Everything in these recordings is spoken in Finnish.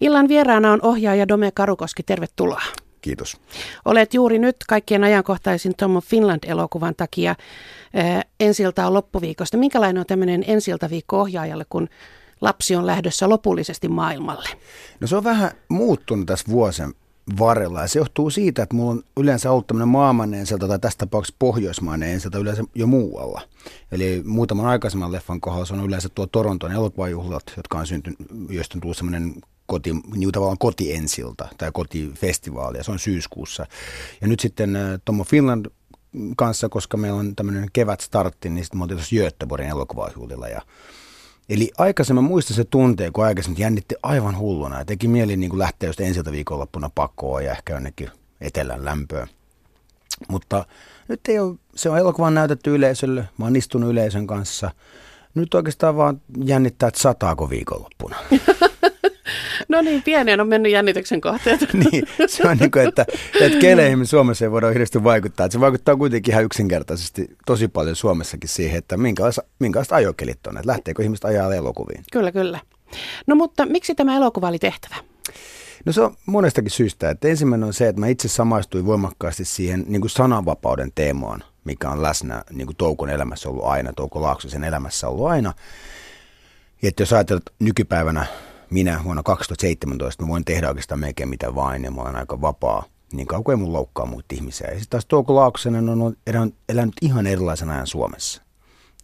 Illan vieraana on ohjaaja Dome Karukoski. Tervetuloa. Kiitos. Olet juuri nyt kaikkien ajankohtaisin Tom Finland-elokuvan takia ensiltä on loppuviikosta. Minkälainen on tämmöinen ensiltaviikko ohjaajalle, kun lapsi on lähdössä lopullisesti maailmalle? No se on vähän muuttunut tässä vuosien varrella. Ja se johtuu siitä, että mulla on yleensä ollut tämmöinen maailmannen ensiltä tai tässä tapauksessa pohjoismainen ensiltä yleensä jo muualla. Eli muutaman aikaisemman leffan kohdalla se on yleensä tuo Toronton elokuvajuhlat, jotka on syntynyt, joista on tullut semmoinen koti, niin tavallaan kotiensilta tai kotifestivaali ja se on syyskuussa. Ja nyt sitten äh, Tomo Finland kanssa, koska meillä on tämmöinen kevät startti, niin sitten me oltiin tuossa Göteborgin elokuvajuhlilla ja Eli aikaisemmin muista se tunteen, kun aikaisemmin jännitti aivan hulluna ja teki mieli niin kuin lähteä just ensiltä viikonloppuna pakoon ja ehkä jonnekin etelän lämpöä. Mutta nyt ei ole, se on elokuvan näytetty yleisölle, mä oon istunut yleisön kanssa. Nyt oikeastaan vaan jännittää, että sataako viikonloppuna. No niin, pieneen on mennyt jännityksen kohteet. niin, se on niin kuin, että, että keleihin Suomessa ei voida hirveästi vaikuttaa. Että se vaikuttaa kuitenkin ihan yksinkertaisesti tosi paljon Suomessakin siihen, että minkälaista, minkälaista ajokelit on, että lähteekö ihmiset ajaa elokuviin. Kyllä, kyllä. No mutta miksi tämä elokuva oli tehtävä? No se on monestakin syystä. Että ensimmäinen on se, että mä itse samaistuin voimakkaasti siihen niin kuin sananvapauden teemaan, mikä on läsnä niin kuin Toukon elämässä ollut aina, Touko Laaksosen elämässä ollut aina. Ja että jos ajatellaan nykypäivänä minä vuonna 2017 mä voin tehdä oikeastaan melkein mitä vain ja mä olen aika vapaa niin kauan kuin mun loukkaa muita ihmisiä. Ja sitten taas Touko Laaksonen on elänyt ihan erilaisen ajan Suomessa.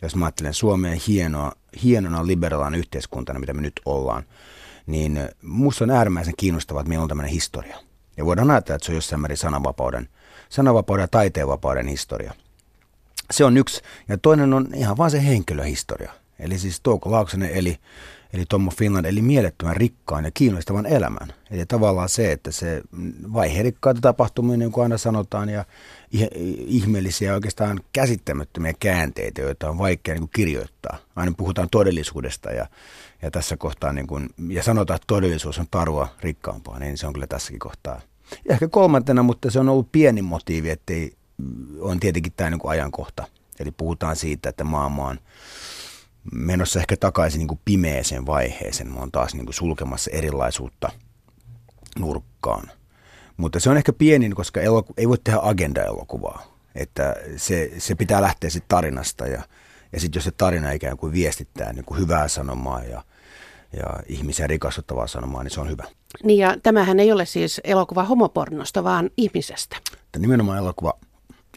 Jos mä ajattelen Suomeen hienoa, hienona liberaalina yhteiskuntana, mitä me nyt ollaan, niin musta on äärimmäisen kiinnostavaa, että meillä on tämmöinen historia. Ja voidaan ajatella, että se on jossain määrin sananvapauden, sananvapauden ja taiteenvapauden historia. Se on yksi. Ja toinen on ihan vaan se henkilöhistoria. Eli siis Touko Laaksonen eli eli Tommo Finland, eli mielettömän rikkaan ja kiinnostavan elämän. Eli tavallaan se, että se vaiheerikkaita tapahtumia, niin kuin aina sanotaan, ja ihmeellisiä oikeastaan käsittämättömiä käänteitä, joita on vaikea niin kuin kirjoittaa. Aina puhutaan todellisuudesta ja, ja tässä kohtaa, niin kuin, ja sanotaan, että todellisuus on tarua rikkaampaa, niin se on kyllä tässäkin kohtaa. Ja ehkä kolmantena, mutta se on ollut pieni motiivi, että on tietenkin tämä niin kuin ajankohta. Eli puhutaan siitä, että maailma on menossa ehkä takaisin niin kuin pimeeseen vaiheeseen. Mä oon taas niin kuin sulkemassa erilaisuutta nurkkaan. Mutta se on ehkä pieni, koska eloku- ei voi tehdä agenda-elokuvaa. Että se, se pitää lähteä sitten tarinasta ja, ja sitten jos se tarina ikään kuin viestittää niin kuin hyvää sanomaa ja, ja ihmisiä rikastuttavaa sanomaa, niin se on hyvä. Niin ja tämähän ei ole siis elokuva homopornosta, vaan ihmisestä. Tämä nimenomaan elokuva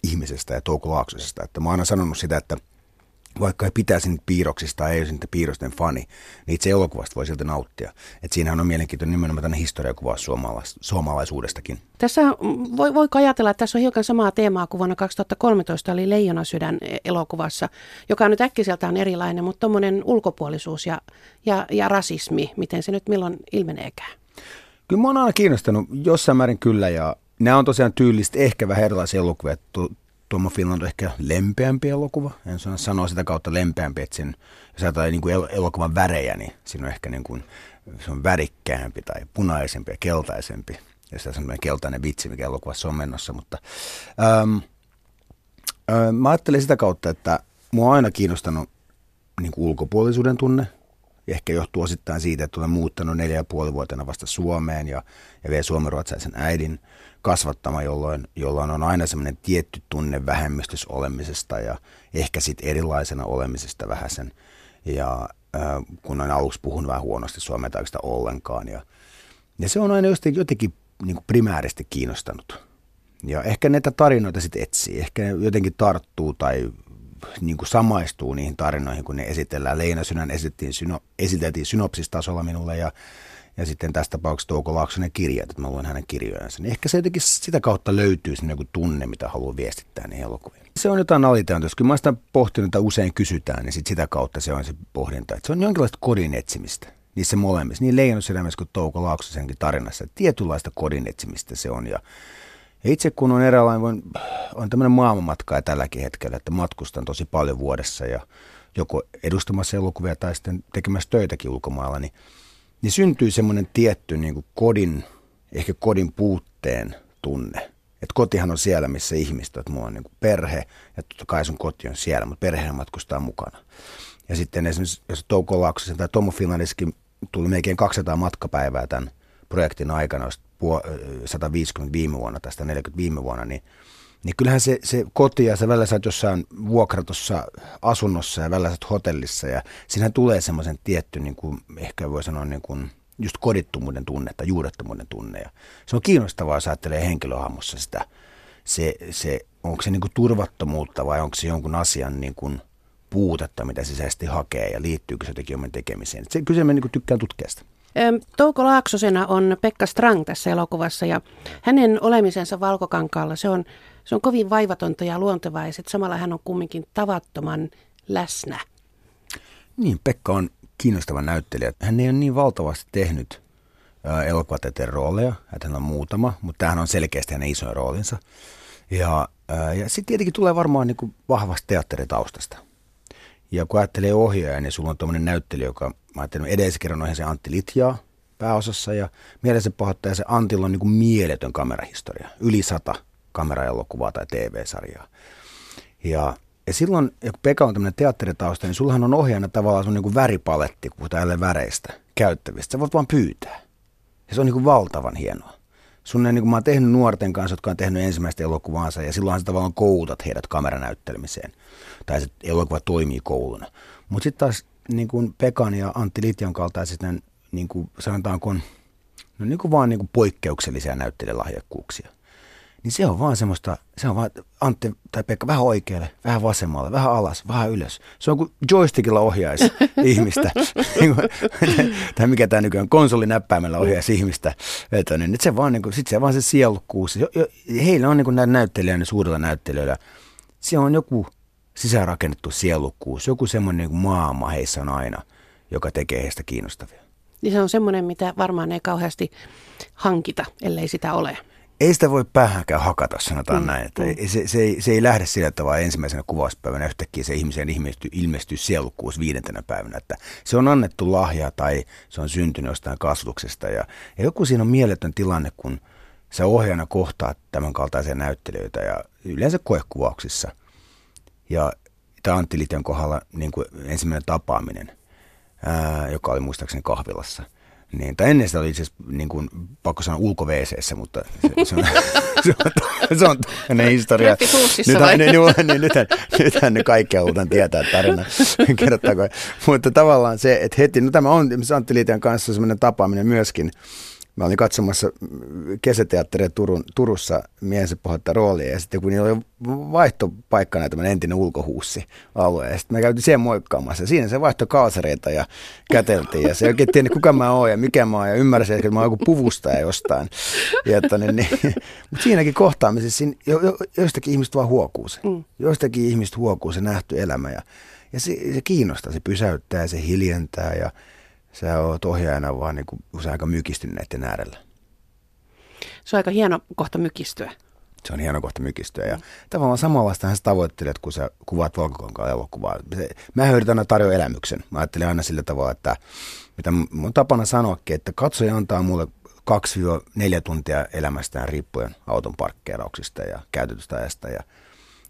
ihmisestä ja Touko Laaksosesta. Että mä oon aina sanonut sitä, että – vaikka ei pitäisi niitä piirroksista tai ei olisi niitä piirrosten fani, niin itse elokuvasta voi silti nauttia. Et siinähän on mielenkiintoinen nimenomaan tänne historiakuva suomalais- suomalaisuudestakin. Tässä voi, voi ajatella, että tässä on hiukan samaa teemaa kuin vuonna 2013 oli Leijona sydän elokuvassa, joka on nyt äkkiseltään erilainen, mutta tuommoinen ulkopuolisuus ja, ja, ja rasismi, miten se nyt milloin ilmeneekään? Kyllä mä oon aina kiinnostanut jossain määrin kyllä ja nämä on tosiaan tyylistä ehkä vähän erilaisia elokuvia. Tuomo Finland on ehkä lempeämpi elokuva. En sano sanoa sitä kautta lempeämpi, että sen, jos ajatellaan niin kuin elokuvan värejä, niin siinä on ehkä niin kuin, se on värikkäämpi tai punaisempi ja keltaisempi. Ja se on semmoinen keltainen vitsi, mikä elokuvassa on menossa. Mutta ähm, äh, mä ajattelin sitä kautta, että mua on aina kiinnostanut niin kuin ulkopuolisuuden tunne. Ehkä johtuu osittain siitä, että olen muuttanut neljä ja puoli vuotena vasta Suomeen ja, ja vielä suomenruotsalaisen äidin kasvattama, jolloin, jolloin on aina semmoinen tietty tunne vähemmistössä olemisesta ja ehkä sitten erilaisena olemisesta vähän sen. Ja äh, kun on aluksi puhunut vähän huonosti suomea tai sitä ollenkaan. Ja, ja se on aina jotenkin, jotenkin niin primääristi kiinnostanut. Ja ehkä näitä tarinoita sitten etsii, ehkä jotenkin tarttuu tai niin kuin samaistuu niihin tarinoihin, kun ne esitellään. Leina Synän esiteltiin, syno, esiteltiin synopsistasolla minulle ja ja sitten tässä tapauksessa Touko Laaksonen kirjat, että mä luen hänen kirjojansa, niin ehkä se jotenkin sitä kautta löytyy sinne joku tunne, mitä haluaa viestittää niin elokuviin. Se on jotain alitajuntaa. Kyllä mä sitä pohtinut, että usein kysytään, niin sit sitä kautta se on se pohdinta. Että se on jonkinlaista kodin etsimistä niissä molemmissa, niin Leijonusydämessä kuin Touko Laaksosenkin tarinassa. Tietynlaista kodin etsimistä se on. Ja, itse kun on eräänlainen, voin, on tämmöinen maailmanmatka tälläkin hetkellä, että matkustan tosi paljon vuodessa ja joko edustamassa elokuvia tai sitten tekemässä töitäkin ulkomailla, niin niin syntyy semmoinen tietty niin kuin kodin, ehkä kodin puutteen tunne. Että kotihan on siellä, missä ihmiset, että mulla on niin kuin perhe ja totta kai sun koti on siellä, mutta perhe matkustaa mukana. Ja sitten esimerkiksi, jos Touko Laaksosen tai Tomo Finlandiskin tuli melkein 200 matkapäivää tämän projektin aikana, 150 viime vuonna tai 140 viime vuonna, niin niin kyllähän se, se koti ja sä välillä sä oot jossain vuokratussa asunnossa ja välillä sä oot hotellissa ja siinähän tulee semmoisen tietty, niin kuin, ehkä voi sanoa niin kuin, just kodittomuuden tunne tai juurettomuuden tunne. Ja se on kiinnostavaa, jos ajattelee henkilöhahmossa sitä, se, se, onko se niin kuin turvattomuutta vai onko se jonkun asian niin kuin puutetta, mitä sisäisesti hakee ja liittyykö se jotenkin oman tekemiseen. Se, kyllä mä niin tykkään tutkia sitä. Touko Laaksosena on Pekka Strang tässä elokuvassa ja hänen olemisensa Valkokankaalla, se on, se on kovin vaivatonta ja luontevaa ja samalla hän on kumminkin tavattoman läsnä. Niin, Pekka on kiinnostava näyttelijä. Hän ei ole niin valtavasti tehnyt elokuvateiden rooleja, että hän on muutama, mutta tämähän on selkeästi hänen isoin roolinsa. Ja, ja sitten tietenkin tulee varmaan niin kuin vahvasta teatteritaustasta. Ja kun ajattelee ohjaaja, niin sulla on tuommoinen näyttelijä, joka, mä ajattelin, edellisen kerran se Antti Litjaa pääosassa ja mielessä pahoittaja se Antilla on niin kuin mieletön kamerahistoria. Yli sata kameraelokuvaa tai TV-sarjaa. Ja, ja silloin, kun Pekka on tämmöinen teatteritausta, niin sullahan on ohjaajana tavallaan sun niin väripaletti, kun puhutaan väreistä, käyttävistä. Sä voit vaan pyytää. Ja se on niin kuin valtavan hienoa. Sun niin kuin mä oon tehnyt nuorten kanssa, jotka on tehnyt ensimmäistä elokuvaansa, ja silloin sä tavallaan koulutat heidät kameranäyttelmiseen tai se elokuva toimii kouluna. Mutta sitten taas niin kuin Pekan ja Antti Litjan kaltaiset, niin kuin sanotaanko, no niin kuin vaan niin kuin poikkeuksellisia näyttelijälahjakkuuksia niin se on vaan semmoista, se on vaan Antti tai Pekka vähän oikealle, vähän vasemmalle, vähän alas, vähän ylös. Se on kuin joystickilla ohjaisi ihmistä. Niin tai mikä tämä nykyään konsolinäppäimellä ohjaisi ihmistä. Että niin, se vaan, niin kuin, sit se vaan se sielukkuus. Heillä on niin kuin näillä näyttelijöillä, suurilla näyttelijöillä, se on joku sisäänrakennettu sielukkuus, joku semmoinen niin maama heissä on aina, joka tekee heistä kiinnostavia. Niin se on semmoinen, mitä varmaan ei kauheasti hankita, ellei sitä ole ei sitä voi päähänkään hakata, sanotaan mm, näin. Että mm. se, se, ei, se ei lähde sillä tavalla ensimmäisenä kuvauspäivänä yhtäkkiä se ihmisen ilmestyy, ilmestyy sielukkuus viidentenä päivänä. Että se on annettu lahja tai se on syntynyt jostain kasvatuksesta. Ja, ja joku siinä on mieletön tilanne, kun sä ohjaana kohtaat tämän kaltaisia näyttelijöitä ja yleensä koekuvauksissa. Ja tämä Antti Litjan kohdalla niin kuin ensimmäinen tapaaminen, ää, joka oli muistaakseni kahvilassa – niin, tai ennen sitä oli itse niin kuin, pakko sanoa ulko mutta se, se, on, se, on, se on toinen historia. Nythän, niin, niin, nythän, nythän ne kaikki halutaan tietää tarina, kerrottaako. Mutta tavallaan se, että heti, no tämä on Antti Liitian kanssa sellainen tapaaminen myöskin, Mä olin katsomassa kesäteatteria Turun, Turussa miehensä pohjatta roolia ja sitten kun niillä oli vaihtopaikkana tämmöinen entinen ulkohuussi alue ja sitten me käytiin siihen moikkaamassa. Siinä se vaihtoi kaasareita ja käteltiin ja se oikein tiennyt kuka mä oon ja mikä mä oon ja ymmärsi, että mä oon joku puvustaja jostain. Ja että, niin, niin. Mutta siinäkin kohtaamisessa siinä, jo, jo, joistakin ihmistä vaan huokuu se. Mm. Joistakin ihmistä huokuu se nähty elämä ja, ja se, se kiinnostaa, se pysäyttää ja se hiljentää ja sä oot ohjaajana vaan niin kuin usein aika mykistynyt näiden äärellä. Se on aika hieno kohta mykistyä. Se on hieno kohta mykistyä. Ja tavallaan samanlaista sä tavoittelet, kun sä kuvaat valkokankaan elokuvaa. Mä yritän aina tarjoa elämyksen. Mä ajattelen aina sillä tavalla, että mitä mun tapana sanoakin, että katsoja antaa mulle 2-4 tuntia elämästään riippuen auton parkkeerauksista ja käytetystä ajasta. Ja,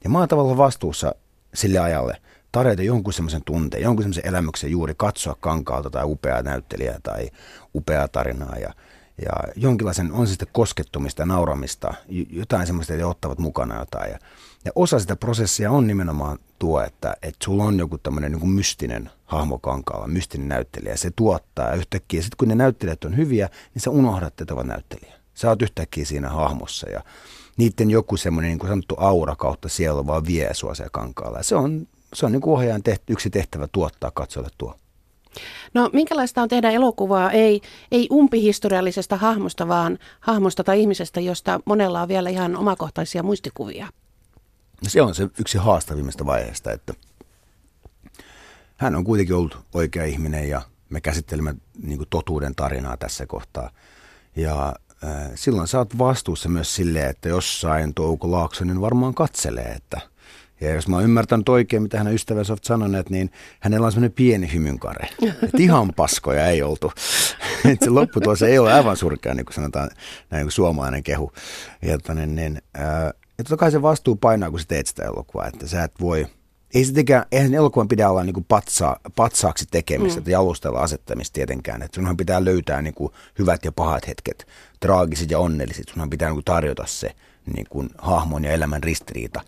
ja mä oon tavallaan vastuussa sille ajalle – tarjota jonkun semmoisen tunteen, jonkun semmoisen elämyksen juuri katsoa kankaalta tai upeaa näyttelijää tai upeaa tarinaa ja, ja jonkinlaisen, on se sitten koskettumista, nauramista, jotain semmoista, että ottavat mukana jotain. Ja, ja osa sitä prosessia on nimenomaan tuo, että, että sulla on joku tämmöinen niin mystinen hahmo kankaalla, mystinen näyttelijä, se tuottaa ja yhtäkkiä sitten kun ne näyttelijät on hyviä, niin sä unohdat, ovat näyttelijä. Sä oot yhtäkkiä siinä hahmossa ja niiden joku semmoinen niin kuin sanottu aura kautta sielu vaan vie sua siellä kankaalla. Ja se on se on niin kuin ohjaajan tehty, yksi tehtävä tuottaa katsojalle tuo. No minkälaista on tehdä elokuvaa, ei, ei umpihistoriallisesta hahmosta, vaan hahmosta tai ihmisestä, josta monella on vielä ihan omakohtaisia muistikuvia? No se on se yksi haastavimmista vaiheista, että hän on kuitenkin ollut oikea ihminen ja me käsittelemme niin kuin totuuden tarinaa tässä kohtaa. Ja äh, silloin sä oot vastuussa myös silleen, että jossain Touko Laaksonen varmaan katselee, että – ja jos mä oon ymmärtänyt oikein, mitä hänen ystävänsä ovat sanoneet, niin hänellä on semmoinen pieni hymynkare. Että ihan paskoja ei oltu. Et se lopputulos ei ole aivan surkea, niin kuin sanotaan näin kuin suomalainen kehu. Ja, niin, niin, ää, ja totta kai se vastuu painaa, kun sä teet sitä elokuvaa. Että sä et voi ei se tekään, eihän elokuvan pidä olla niin kuin patsa, patsaaksi tekemistä mm. tai jalustella asettamista tietenkään. Että sunhan pitää löytää niin kuin hyvät ja pahat hetket, traagiset ja onnelliset. Sunhan pitää niin kuin tarjota se niin kuin hahmon ja elämän ristiriita.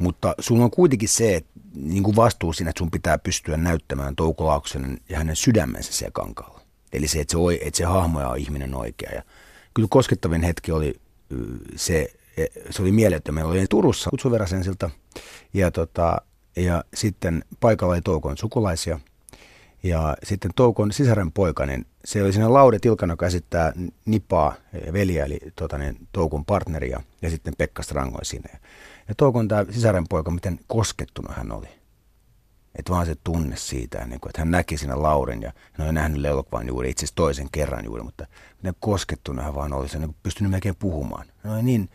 Mutta sulla on kuitenkin se niin kuin vastuu siinä, että sun pitää pystyä näyttämään Touko Lauksen ja hänen sydämensä siellä kankaalla. Eli se, että se, että se hahmo on ihminen oikea. Ja kyllä koskettavin hetki oli se, e, se oli mieletön. Meillä oli Turussa kutsuverasensilta ja, tota, ja sitten paikalla oli Toukon sukulaisia. Ja sitten Toukon sisaren poika, niin se oli siinä Laude Tilkana, joka esittää Nipaa, veliä, eli tota, niin, Toukon partneria, ja sitten Pekka Strangoi siinä. Ja Toukon tämä sisaren poika, miten koskettunut hän oli. Että vaan se tunne siitä, niin kuin, että hän näki siinä Laurin ja hän oli nähnyt elokuvan juuri itse asiassa toisen kerran juuri, mutta miten koskettunut hän vaan oli, se niin pystynyt melkein puhumaan. No niin,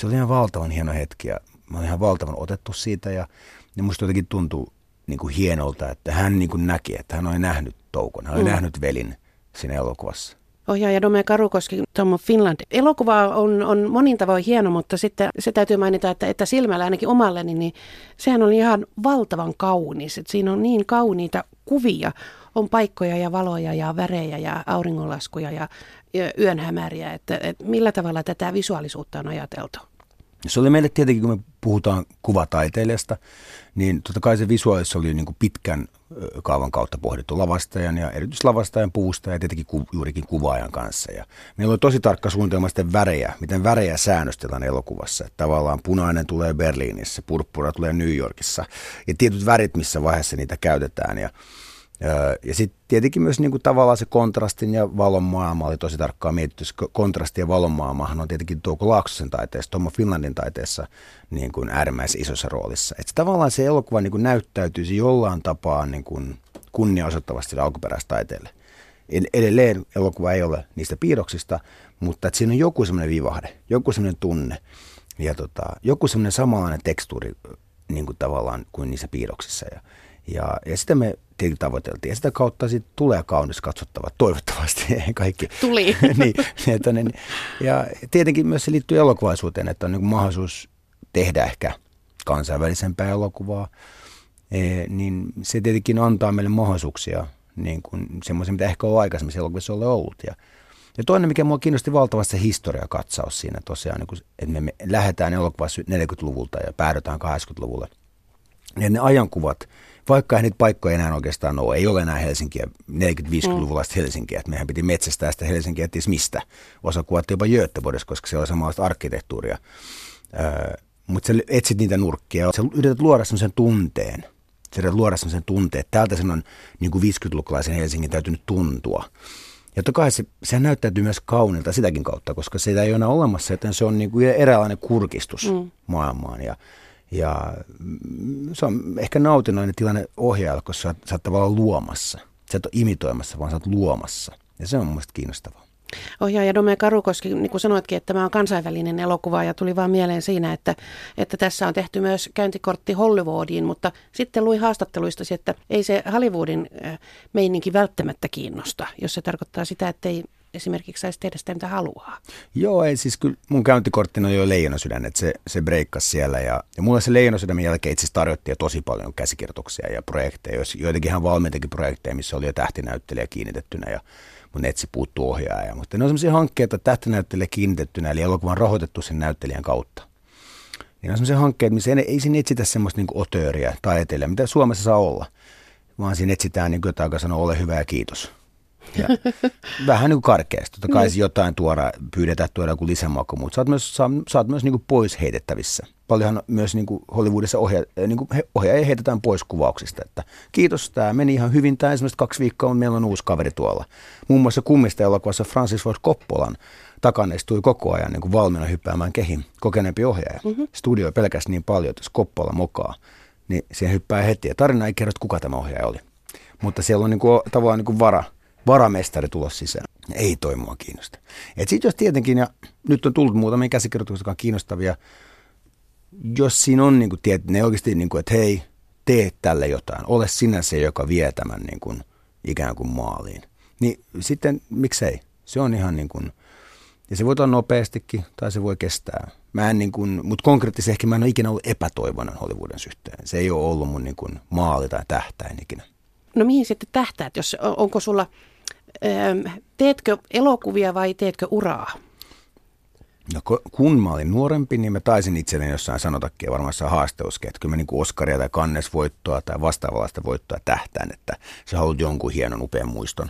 se oli ihan valtavan hieno hetki ja mä olin ihan valtavan otettu siitä ja, ja musta jotenkin tuntuu niin kuin hienolta, että hän niin kuin näki, että hän oli nähnyt Toukon, hän oli mm. nähnyt velin siinä elokuvassa. Ohjaaja Dome Karukoski, Tom of Finland. Elokuva on, on monin tavoin hieno, mutta sitten se täytyy mainita, että, että silmällä ainakin omalleni, niin sehän on ihan valtavan kaunis. Että siinä on niin kauniita kuvia. On paikkoja ja valoja ja värejä ja auringonlaskuja ja, ja yönhämäriä. Että, että millä tavalla tätä visuaalisuutta on ajateltu? Se oli meille tietenkin, kun me puhutaan kuvataiteilijasta, niin totta kai se visuaalissa oli niin kuin pitkän kaavan kautta pohdittu lavastajan ja erityisesti lavastajan puusta ja tietenkin ku, juurikin kuvaajan kanssa. Ja meillä oli tosi tarkka suunnitelma sitten värejä, miten värejä säännöstellään elokuvassa. Että tavallaan punainen tulee Berliinissä, purppura tulee New Yorkissa ja tietyt värit, missä vaiheessa niitä käytetään. Ja ja sitten tietenkin myös niin kuin tavallaan se kontrastin ja valon maailma oli tosi tarkkaan mietitty. Kontrasti ja valon maailmahan on tietenkin Tuoko Laaksosen taiteessa, Tomo Finlandin taiteessa niin kuin äärimmäisen isossa roolissa. Että tavallaan se elokuva niin kuin näyttäytyisi jollain tapaa niin kuin kunniaosoittavasti alkuperäistaiteelle. Edelleen elokuva ei ole niistä piirroksista, mutta että siinä on joku semmoinen vivahde, joku semmoinen tunne ja tota, joku semmoinen samanlainen tekstuuri niin kuin tavallaan kuin niissä piirroksissa. Ja, ja, ja sitä me tietenkin tavoiteltiin. Ja sitä kautta sitten tulee kaunis katsottava, toivottavasti kaikki. Tuli. niin, että, niin, ja tietenkin myös se liittyy elokuvaisuuteen, että on niin mahdollisuus tehdä ehkä kansainvälisempää elokuvaa, e, niin se tietenkin antaa meille mahdollisuuksia niin kuin semmoisia, mitä ehkä on aikaisemmin elokuvissa ole ollut. Ja, ja toinen, mikä mua kiinnosti valtavasti se historiakatsaus siinä tosiaan, niin kun, että me lähdetään elokuvassa 40-luvulta ja päädytään 80-luvulle. Ja ne ajankuvat, vaikka ei niitä paikkoja enää oikeastaan ole, ei ole enää Helsinkiä, 40-50-luvulla mm. Helsinkiä, että mehän piti metsästää sitä Helsinkiä, että mistä. Osa kuvatti jopa Göteborgissa, koska siellä on samanlaista arkkitehtuuria. Öö, mutta sä etsit niitä nurkkia, sä yrität luoda sellaisen tunteen, sä yrität luoda sellaisen tunteen, että täältä sen on niin kuin 50-lukulaisen Helsingin täytynyt tuntua. Ja totta kai se, se näyttäytyy myös kaunilta sitäkin kautta, koska sitä ei ole enää olemassa, joten se on niin kuin eräänlainen kurkistus mm. maailmaan. Ja, ja mm, se on ehkä nautinnollinen tilanne ohjaajalle, koska sä, sä oot tavallaan luomassa. Sä et ole imitoimassa, vaan sä oot luomassa. Ja se on mun mielestä kiinnostavaa. Ohjaaja Dome Karukoski, niin kuin sanoitkin, että tämä on kansainvälinen elokuva ja tuli vaan mieleen siinä, että, että tässä on tehty myös käyntikortti Hollywoodiin, mutta sitten luin haastatteluista, että ei se Hollywoodin äh, meininki välttämättä kiinnosta, jos se tarkoittaa sitä, että ei esimerkiksi saisi tehdä sitä, mitä haluaa. Joo, ei siis kyllä mun käyntikorttina on jo leijonasydän, että se, se breikkasi siellä. Ja, ja mulle se leijonasydämen jälkeen itse asiassa tarjottiin tosi paljon käsikirjoituksia ja projekteja, joitakin ihan valmiitakin projekteja, missä oli jo tähtinäyttelijä kiinnitettynä ja mun etsi puuttuu ohjaaja. Mutta ne on sellaisia hankkeita tähtinäyttelijä kiinnitettynä, eli elokuvan rahoitettu sen näyttelijän kautta. Niin on sellaisia hankkeita, missä ei, ei siinä etsitä semmoista niin otööriä tai eteliä, mitä Suomessa saa olla, vaan siinä etsitään niin joka sanoo ole hyvä ja kiitos. Ja vähän niin kuin karkeasti. Totta kai niin. jotain tuoda, pyydetään tuoda joku lisämaku, mutta sä oot myös, sä, sä oot myös niin kuin pois heitettävissä. Paljonhan myös niin kuin Hollywoodissa ohja, niin kuin ohjaaja heitetään pois kuvauksista. Että kiitos, tämä meni ihan hyvin. Tämä esimerkiksi kaksi viikkoa meillä on uusi kaveri tuolla. Muun muassa kummista elokuvassa Francis Ford Coppolan takana istui koko ajan niin kuin valmiina hyppäämään kehin kokeneempi ohjaaja. Mm-hmm. Studio pelkästään niin paljon, että jos Coppola mokaa, niin siihen hyppää heti. Ja tarina ei kerro, kuka tämä ohjaaja oli. Mutta siellä on niin kuin, tavallaan niin kuin vara, varamestari tulla sisään. Ei toi mua kiinnosta. Et sit jos tietenkin, ja nyt on tullut muutamia käsikirjoituksia, jotka on kiinnostavia, jos siinä on niin tiet, ne oikeasti, niin kuin, että hei, tee tälle jotain, ole sinä se, joka vie tämän niin kuin, ikään kuin maaliin. Niin sitten miksei? Se on ihan niin kuin, ja se voi olla nopeastikin, tai se voi kestää Mä en niin kuin, mutta konkreettisesti ehkä mä en ole ikinä ollut epätoivoinen Hollywoodin suhteen. Se ei ole ollut mun niin kuin maali tai tähtäin ikinä. No mihin sitten tähtäät? Jos, onko sulla, teetkö elokuvia vai teetkö uraa? No kun mä olin nuorempi, niin mä taisin itselleni jossain sanotakin varmaan haasteuskin, että kyllä mä niin Oskaria tai kannesvoittoa tai vastaavallista voittoa tähtään, että se haluat jonkun hienon upean muiston.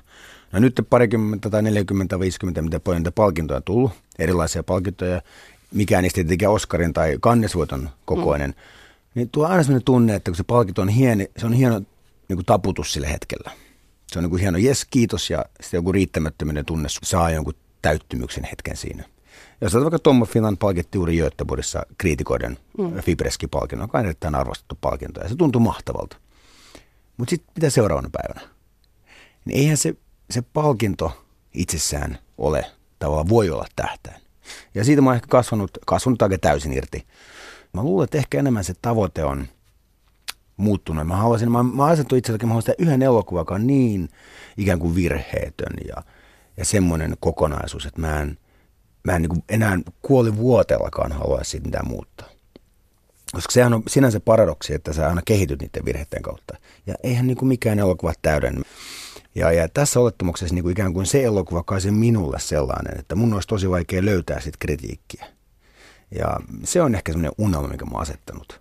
No nyt parikymmentä tai 40, 50, mitä paljon palkintoja on tullut, erilaisia palkintoja, mikään niistä tietenkin Oskarin tai kannesvoiton kokoinen, mm. niin tuo aina sellainen tunne, että kun se palkinto on hieno, se on hieno niin kuin taputus sillä hetkellä. Se on niin kuin hieno, jes kiitos ja sitten joku riittämättömyyden tunne saa jonkun täyttymyksen hetken siinä. Jos vaikka Tommo Finland palkitti juuri Göteborgissa kriitikoiden mm. Fibreski-palkinnon, joka on erittäin arvostettu palkinto, ja se tuntui mahtavalta. Mutta sitten mitä seuraavana päivänä? Niin eihän se, se palkinto itsessään ole, tavallaan voi olla tähtäin. Ja siitä mä oon ehkä kasvanut, kasvanut aika täysin irti. Mä luulen, että ehkä enemmän se tavoite on muuttunut. Mä haluaisin, mä, mä asettu itselläkin, mä haluaisin yhden elokuvan, joka on niin ikään kuin virheetön ja, ja semmoinen kokonaisuus, että mä en, mä en niin enää kuoli vuotellakaan halua siitä mitään muuttaa. Koska sehän on sinänsä paradoksi, että sä aina kehityt niiden virheiden kautta. Ja eihän niin kuin mikään elokuva täyden. Ja, ja tässä olettamuksessa niin kuin ikään kuin se elokuva kai minulle sellainen, että mun olisi tosi vaikea löytää sit kritiikkiä. Ja se on ehkä semmoinen unelma, mikä mä oon asettanut.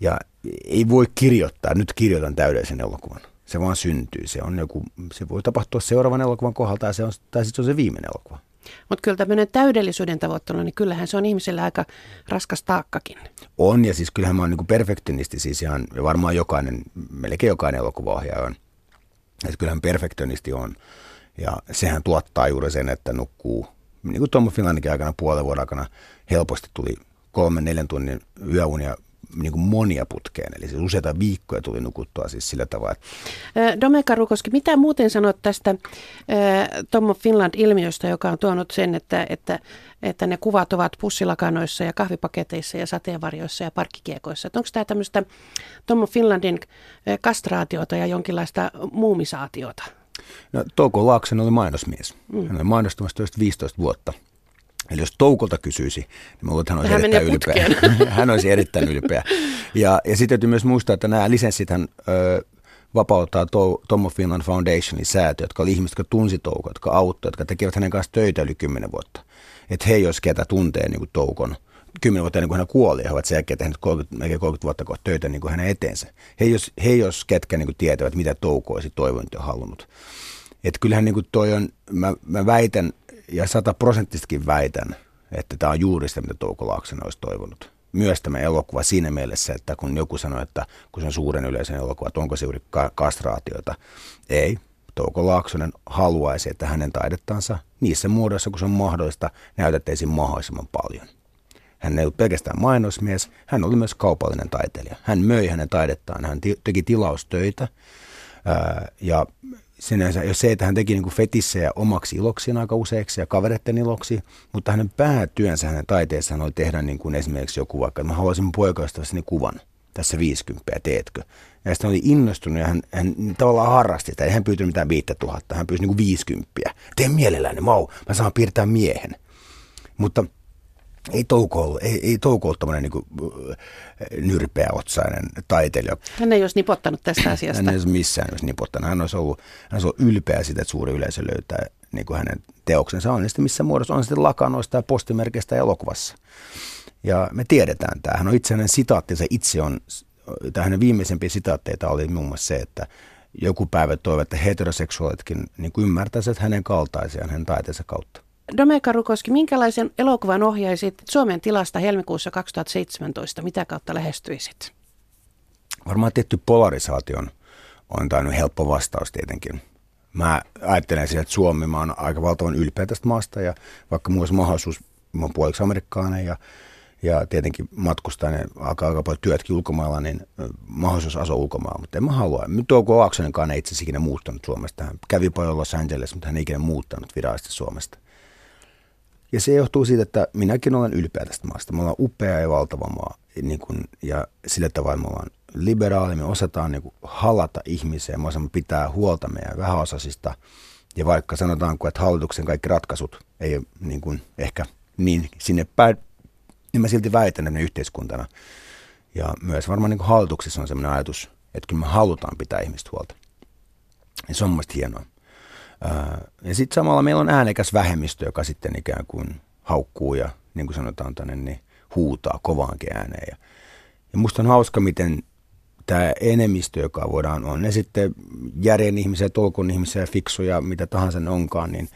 Ja ei voi kirjoittaa, nyt kirjoitan täydellisen elokuvan. Se vaan syntyy. Se, on joku, se voi tapahtua seuraavan elokuvan kohdalta tai, se on, tai sitten se on se viimeinen elokuva. Mutta kyllä tämmöinen täydellisyyden tavoittelu, niin kyllähän se on ihmiselle aika raskas taakkakin. On, ja siis kyllähän mä oon niin perfektionisti, siis ihan, ja varmaan jokainen, melkein jokainen elokuvaohjaaja on. Että kyllähän perfektionisti on, ja sehän tuottaa juuri sen, että nukkuu, niin kuin Tommo Finlandikin aikana puolen vuoden aikana helposti tuli kolmen, neljän tunnin yöunia niin kuin monia putkeen, eli siis useita viikkoja tuli nukuttua siis sillä tavalla. Domeka Rukoski, mitä muuten sanot tästä Tommo Finland-ilmiöstä, joka on tuonut sen, että, että, että ne kuvat ovat pussilakanoissa ja kahvipaketeissa ja sateenvarjoissa ja parkkikiekoissa. Että onko tämä tämmöistä Tommo Finlandin kastraatiota ja jonkinlaista muumisaatiota? No, Touko Laaksen oli mainosmies. Mm. Hän oli mainostamassa 15 vuotta – Eli jos Toukolta kysyisi, niin mä luulen, että hän olisi hän erittäin ylpeä. hän olisi erittäin ylpeä. Ja, ja sitten täytyy myös muistaa, että nämä lisenssithän ö, vapauttaa to, Tommo Finland Foundationin säätö, jotka oli ihmiset, jotka tunsi Toukon, jotka auttoi, jotka tekevät hänen kanssa töitä yli kymmenen vuotta. Että he, jos ketä tuntee niin kuin Toukon, kymmenen vuotta ennen kuin hän kuoli, he ovat sen jälkeen tehneet 30, 30 vuotta kohta töitä niin kuin hänen eteensä. He, jos, he, jos ketkä niin kuin tietävät, mitä Touko olisi toivonut ja halunnut. Että kyllähän niin kuin toi on, mä, mä väitän, ja sataprosenttistakin väitän, että tämä on juuri sitä, mitä Touko Laaksonen olisi toivonut. Myös tämä elokuva siinä mielessä, että kun joku sanoi, että kun se on suuren yleisen elokuva, että onko se juuri ka- kastraatiota. Ei. Touko Laaksonen haluaisi, että hänen taidettansa niissä muodoissa, kun se on mahdollista, näytettäisiin mahdollisimman paljon. Hän ei ollut pelkästään mainosmies, hän oli myös kaupallinen taiteilija. Hän möi hänen taidettaan, hän teki tilaustöitä ja sinänsä, jos se, että hän teki niin fetissejä omaksi iloksiin aika useiksi ja kavereiden iloksi, mutta hänen päätyönsä hänen taiteessaan oli tehdä niin kuin esimerkiksi joku vaikka, että mä haluaisin poikaystävässäni kuvan tässä 50, teetkö? Ja sitten oli innostunut ja hän, hän tavallaan harrasti sitä. Ei hän pyytänyt mitään 5000, hän pyysi niin kuin 50. Teen mielelläni, mau, mä saan piirtää miehen. Mutta ei Touko ollut, ei, ei Touko ollut tämmöinen niin nyrpeäotsainen taiteilija. Hän ei olisi nipottanut tästä asiasta. Hän ei olisi missään olisi nipottanut. Hän olisi ollut, hän olisi ollut ylpeä siitä, että suuri yleisö löytää niin kuin hänen teoksensa on. Ja sitten missä muodossa on sitten lakanoista ja postimerkeistä elokuvassa. Ja me tiedetään tämä. Hän on itse hänen sitaattinsa itse on, tai hänen viimeisempiä sitaatteita oli muun muassa se, että joku päivä toivoo, että heteroseksuaalitkin niin ymmärtäisivät hänen kaltaisiaan hänen taiteensa kautta. Domeka Rukoski, minkälaisen elokuvan ohjaisit Suomen tilasta helmikuussa 2017? Mitä kautta lähestyisit? Varmaan tietty polarisaation on tainnut helppo vastaus tietenkin. Mä ajattelen sitä, että Suomi, mä oon aika valtavan ylpeä tästä maasta ja vaikka mulla olisi mahdollisuus, mä oon puoliksi amerikkalainen ja, ja tietenkin matkustaa ja alkaa aika paljon työtkin ulkomailla, niin mahdollisuus asua ulkomailla, mutta en mä halua. Touko Laaksonen ei itse asiassa ikinä muuttanut Suomesta. Hän kävi paljon Los Angeles, mutta hän ei ikinä muuttanut virallisesti Suomesta. Ja se johtuu siitä, että minäkin olen ylpeä tästä maasta. Me ollaan upea ja valtava maa. Niin kuin, ja sillä tavalla me ollaan liberaali, me osataan niin kuin halata ihmisiä, me osaamme pitää huolta meidän vähäosaisista. Ja vaikka sanotaanko, että hallituksen kaikki ratkaisut ei ole niin kuin ehkä niin sinne päin niin mä silti väitän, että me yhteiskuntana ja myös varmaan niin hallituksessa on sellainen ajatus, että kyllä me halutaan pitää ihmistä huolta. Ja se on mun hienoa. Ja sitten samalla meillä on äänekäs vähemmistö, joka sitten ikään kuin haukkuu ja niin kuin sanotaan tänne, niin huutaa kovaankin ääneen. Ja, ja musta on hauska, miten tämä enemmistö, joka voidaan, on ne sitten järjen ihmisiä, tolkun ihmisiä, fiksuja, mitä tahansa ne onkaan, niin,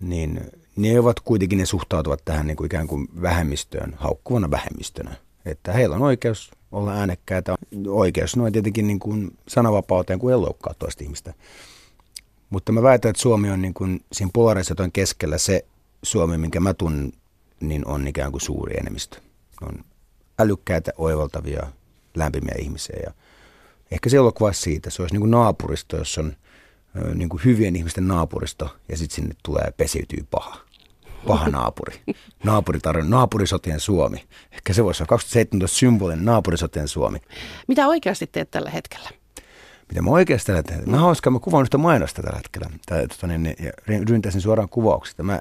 niin ne ovat kuitenkin, ne suhtautuvat tähän niin kuin ikään kuin vähemmistöön, haukkuvana vähemmistönä. Että heillä on oikeus olla äänekkäitä, oikeus noin tietenkin niin kuin sananvapauteen kuin ei loukkaa toista ihmistä. Mutta mä väitän, että Suomi on niin kuin siinä polarisaation keskellä se Suomi, minkä mä tunnen, niin on ikään kuin suuri enemmistö. On älykkäitä, oivaltavia, lämpimiä ihmisiä. Ja ehkä se elokuva siitä, se olisi niin kuin naapuristo, jos on niin kuin hyvien ihmisten naapuristo ja sitten sinne tulee pesiytyy paha. Paha naapuri. Naapuritarjon, naapurisotien Suomi. Ehkä se voisi olla 2017 symbolin naapurisotien Suomi. Mitä oikeasti teet tällä hetkellä? Mitä mä tällä hetkellä? Mä hauskaa, mä kuvaan sitä mainosta tällä hetkellä. Tai, tota, niin, ja ryntäsin suoraan kuvauksista. Mä,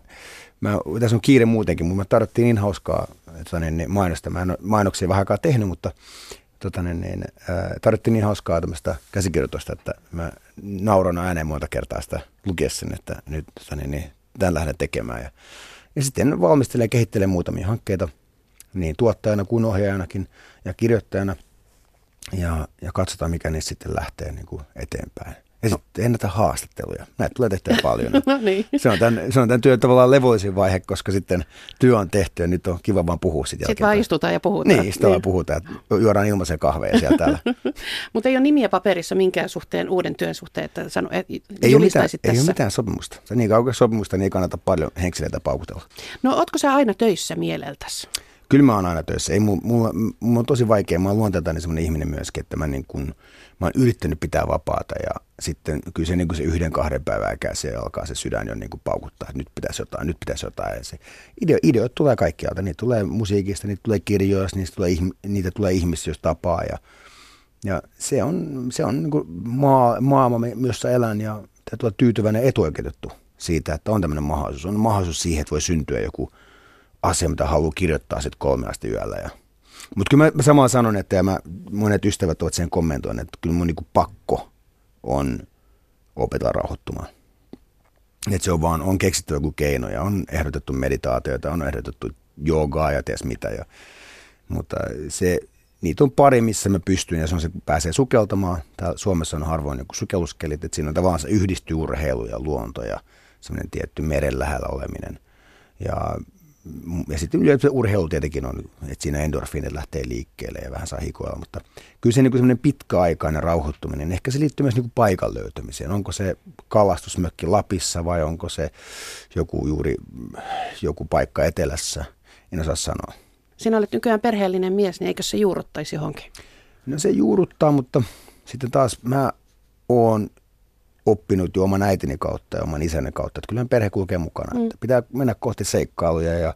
mä, tässä on kiire muutenkin, mutta me tarvittiin niin hauskaa tota, niin, niin mainosta. Mä en ole mainoksia vähän aikaa tehnyt, mutta tota, niin, niin, äh, tarvittiin niin hauskaa tämmöistä käsikirjoitusta, että mä nauran ääneen monta kertaa sitä lukiessa, että nyt tota, niin, niin, tämän lähden tekemään. Ja, ja sitten valmistelen ja kehittelen muutamia hankkeita niin tuottajana kuin ohjaajanakin ja kirjoittajana. Ja, ja katsotaan, mikä niistä sitten lähtee niin kuin eteenpäin. Ja no. sitten ennätä haastatteluja. Näitä tulee tehtyä paljon. no niin. se, on tämän, se on tämän työn tavallaan levollisin vaihe, koska sitten työ on tehty ja nyt on kiva vaan puhua sitten Sitten vaan istutaan ja puhutaan. Niin, sitten niin. vaan puhutaan, että juodaan ilmaisen kahveja siellä täällä. Mutta ei ole nimiä paperissa minkään suhteen, uuden työn suhteen, että sano, et, ei, ole mitään, tässä. ei ole mitään sopimusta. Se niin kauan sopimusta, niin ei kannata paljon henkseleitä paukutella. No ootko sä aina töissä mieleltäsi? Kyllä mä oon aina töissä. Ei, mulla, mulla, on tosi vaikea. Mä oon luonteeltani semmoinen ihminen myöskin, että mä, niin kun, mä oon yrittänyt pitää vapaata ja sitten kyllä se, niin kuin se yhden kahden päivän se alkaa se sydän jo niin paukuttaa, että nyt pitäisi jotain, nyt pitäisi jotain. Ja se ideo, ideoita tulee kaikkialta. Niitä tulee musiikista, niitä tulee kirjoista, niitä tulee, niitä tulee ihmistä, jos tapaa. Ja, ja se on, se on niin maa, maailma, jossa elän ja tulee tyytyväinen etuoikeutettu siitä, että on tämmöinen mahdollisuus. On mahdollisuus siihen, että voi syntyä joku – asia, mitä haluaa kirjoittaa sitten kolme asti yöllä. Ja. Mutta kyllä mä, mä samalla sanon, että ja mä, monet ystävät ovat sen kommentoineet, että kyllä mun niinku pakko on opetella rauhoittumaan. Että se on vaan, on keksitty joku keino ja on ehdotettu meditaatioita, on ehdotettu joogaa ja ties mitä. Ja, mutta se, niitä on pari, missä mä pystyn ja se on se, kun pääsee sukeltamaan. Täällä Suomessa on harvoin joku sukelluskelit, että siinä on tavallaan se yhdistyy urheilu ja luonto ja semmoinen tietty meren lähellä oleminen. Ja ja sitten yleensä urheilu tietenkin on, että siinä endorfiinit lähtee liikkeelle ja vähän saa hikoilla, mutta kyllä se niin semmoinen pitkäaikainen rauhoittuminen, ehkä se liittyy myös niin paikan löytämiseen. Onko se kalastusmökki Lapissa vai onko se joku juuri joku paikka etelässä, en osaa sanoa. Sinä olet nykyään perheellinen mies, niin eikö se juuruttaisi johonkin? No se juuruttaa, mutta sitten taas mä oon oppinut jo oman äitini kautta ja oman isäni kautta, että kyllähän perhe kulkee mukana. Mm. Että pitää mennä kohti seikkailuja ja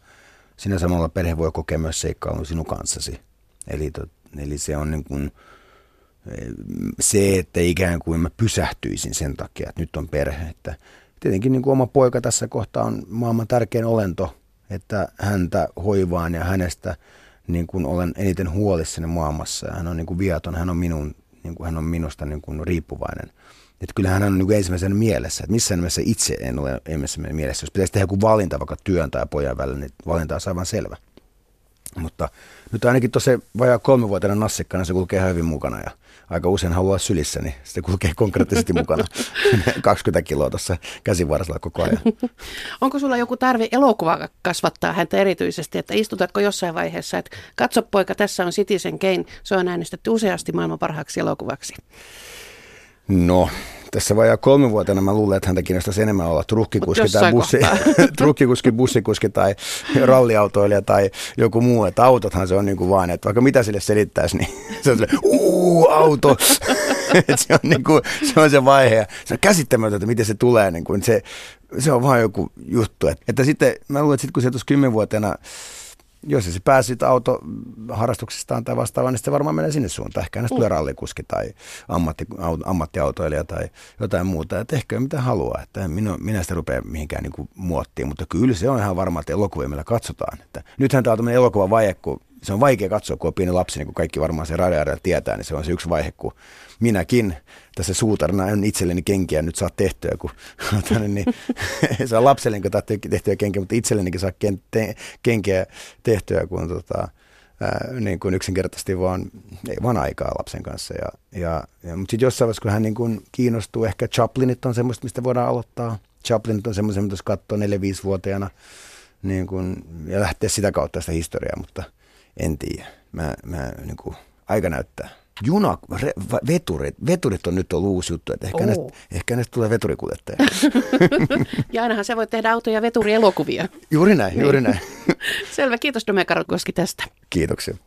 sinä samalla perhe voi kokea myös seikkailun sinun kanssasi. Eli, to, eli se on niin kuin, eh, se, että ikään kuin mä pysähtyisin sen takia, että nyt on perhe. Että tietenkin niin kuin oma poika tässä kohtaa on maailman tärkein olento, että häntä hoivaan ja hänestä niin kuin olen eniten huolissani maailmassa. Hän on niin kuin viaton, hän on, minun, niin kuin, hän on minusta niin kuin riippuvainen. Että kyllähän hän on niin ensimmäisen mielessä, että missään nimessä itse en ole ensimmäisen mielessä. Jos pitäisi tehdä joku valinta vaikka työn tai pojan välillä, niin valinta on aivan selvä. Mutta nyt ainakin tuossa vajaa kolmevuotiaana nassikkana se kulkee ihan hyvin mukana ja aika usein haluaa sylissä, niin se kulkee konkreettisesti mukana 20 kiloa tuossa käsivarrella koko ajan. Onko sulla joku tarve elokuva kasvattaa häntä erityisesti, että istutatko jossain vaiheessa, että katso poika, tässä on Citizen Kane, se on äänestetty useasti maailman parhaaksi elokuvaksi? No, tässä vajaa kolme vuotena mä luulen, että häntä kiinnostaisi enemmän olla trukkikuski tai bussi, trukkikuski, bussikuski tai ralliautoilija tai joku muu. Että autothan se on niin kuin vaan, että vaikka mitä sille selittäisi, niin se on uuu, auto. se, on niin kuin, se on se vaihe. Se on käsittämätöntä, miten se tulee. Niin kuin, se, se on vaan joku juttu. Että, että sitten mä luulen, että sit, kun se tuossa kymmenvuotena jos se pääsit autoharrastuksestaan tai vastaavaan, niin se varmaan menee sinne suuntaan. Ehkä hänestä tulee rallikuski tai ammatti, ammattiautoilija tai jotain muuta. Että ehkä mitä haluaa. Että minä, minä sitä rupea mihinkään niin kuin muottiin, mutta kyllä se on ihan varma, että elokuvia meillä katsotaan. Että nythän tämä on tämmöinen elokuva vaihe, kun se on vaikea katsoa, kun on pieni lapsi, niin kuin kaikki varmaan se radioarjalla tietää, niin se on se yksi vaihe, kun minäkin tässä suutarina en itselleni kenkiä nyt saa tehtyä, kun niin, se on lapselle, tehtyä kenkiä, mutta itsellenikin saa kenkiä tehtyä, kun tota, ää, niin kuin yksinkertaisesti vaan, ei vaan aikaa lapsen kanssa. Ja, ja, ja, mutta sitten jossain vaiheessa, kun hän niin kuin kiinnostuu, ehkä Chaplinit on semmoista, mistä voidaan aloittaa. Chaplinit on semmoista, mitä katsoo 4-5-vuotiaana niin kuin, ja lähteä sitä kautta sitä historiaa, mutta en tiedä. Mä, mä, niin kuin, aika näyttää juna, re, veturit, veturit on nyt ollut uusi juttu, että ehkä, näistä, ehkä näistä tulee veturikuljettaja. ja ainahan se voi tehdä auto- ja veturielokuvia. Juuri näin, niin. juuri näin. Selvä, kiitos Koski tästä. Kiitoksia.